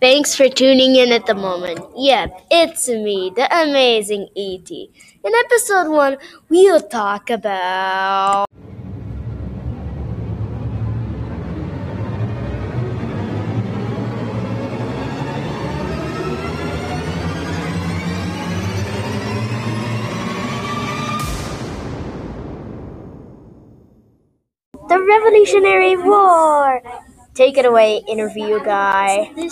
Thanks for tuning in at the moment. Yep, it's me, the amazing ET. In episode 1, we'll talk about. The Revolutionary War! Take it away, interview guy.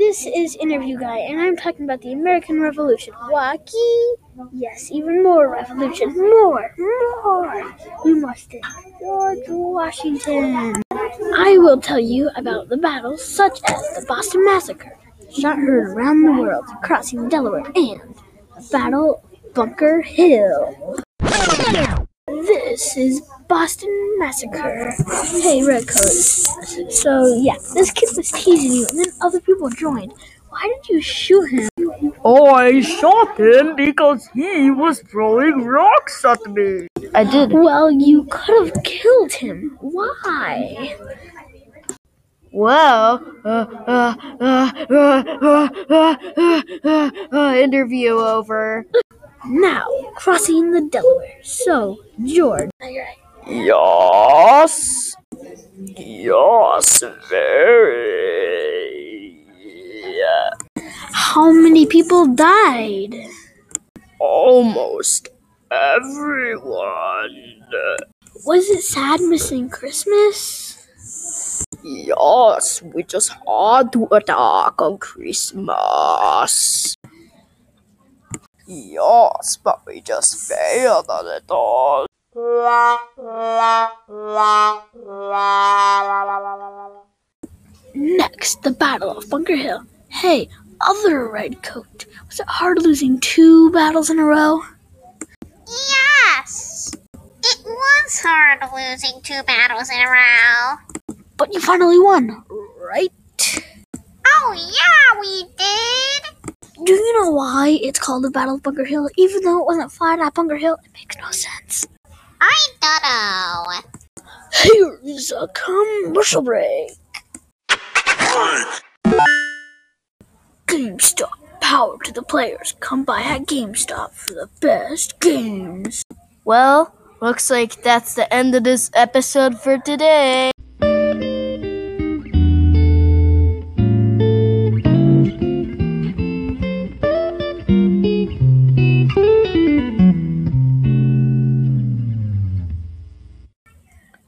This is interview guy, and I'm talking about the American Revolution. Wacky? Yes, even more revolution. More, more. You must think George Washington. I will tell you about the battles such as the Boston Massacre, shot heard around the world, crossing Delaware, and Battle Bunker Hill. This is Boston Massacre. Hey, Redcoat. So, yeah, this kid was teasing you, and then other people joined. Why did you shoot him? Oh, I shot him because he was throwing rocks at me. I did. Well, you could have killed him. Why? Well, interview over. Now, crossing the Delaware. So, George. Yes. Yes, very. How many people died? Almost everyone. Was it sad missing Christmas? Yes, we just had to attack on Christmas. Yes, but we just failed at it all. Next, the Battle of Bunker Hill. Hey, other Redcoat. Was it hard losing two battles in a row? Yes! It was hard losing two battles in a row. But you finally won, right? Oh, yeah, we did! Do you know why it's called the Battle of Bunker Hill? Even though it wasn't fought at Bunker Hill, it makes no sense. I don't know. Here's a commercial break. GameStop, power to the players. Come by at GameStop for the best games. Well, looks like that's the end of this episode for today.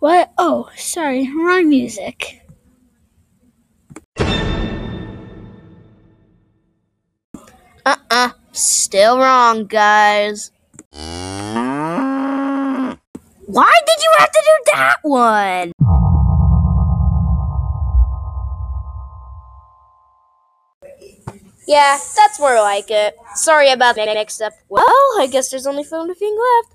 What? Oh, sorry, wrong music. Uh uh Still wrong, guys. Why did you have to do that one? Yeah, that's more like it. Sorry about the mix up. Well, I guess there's only one thing left.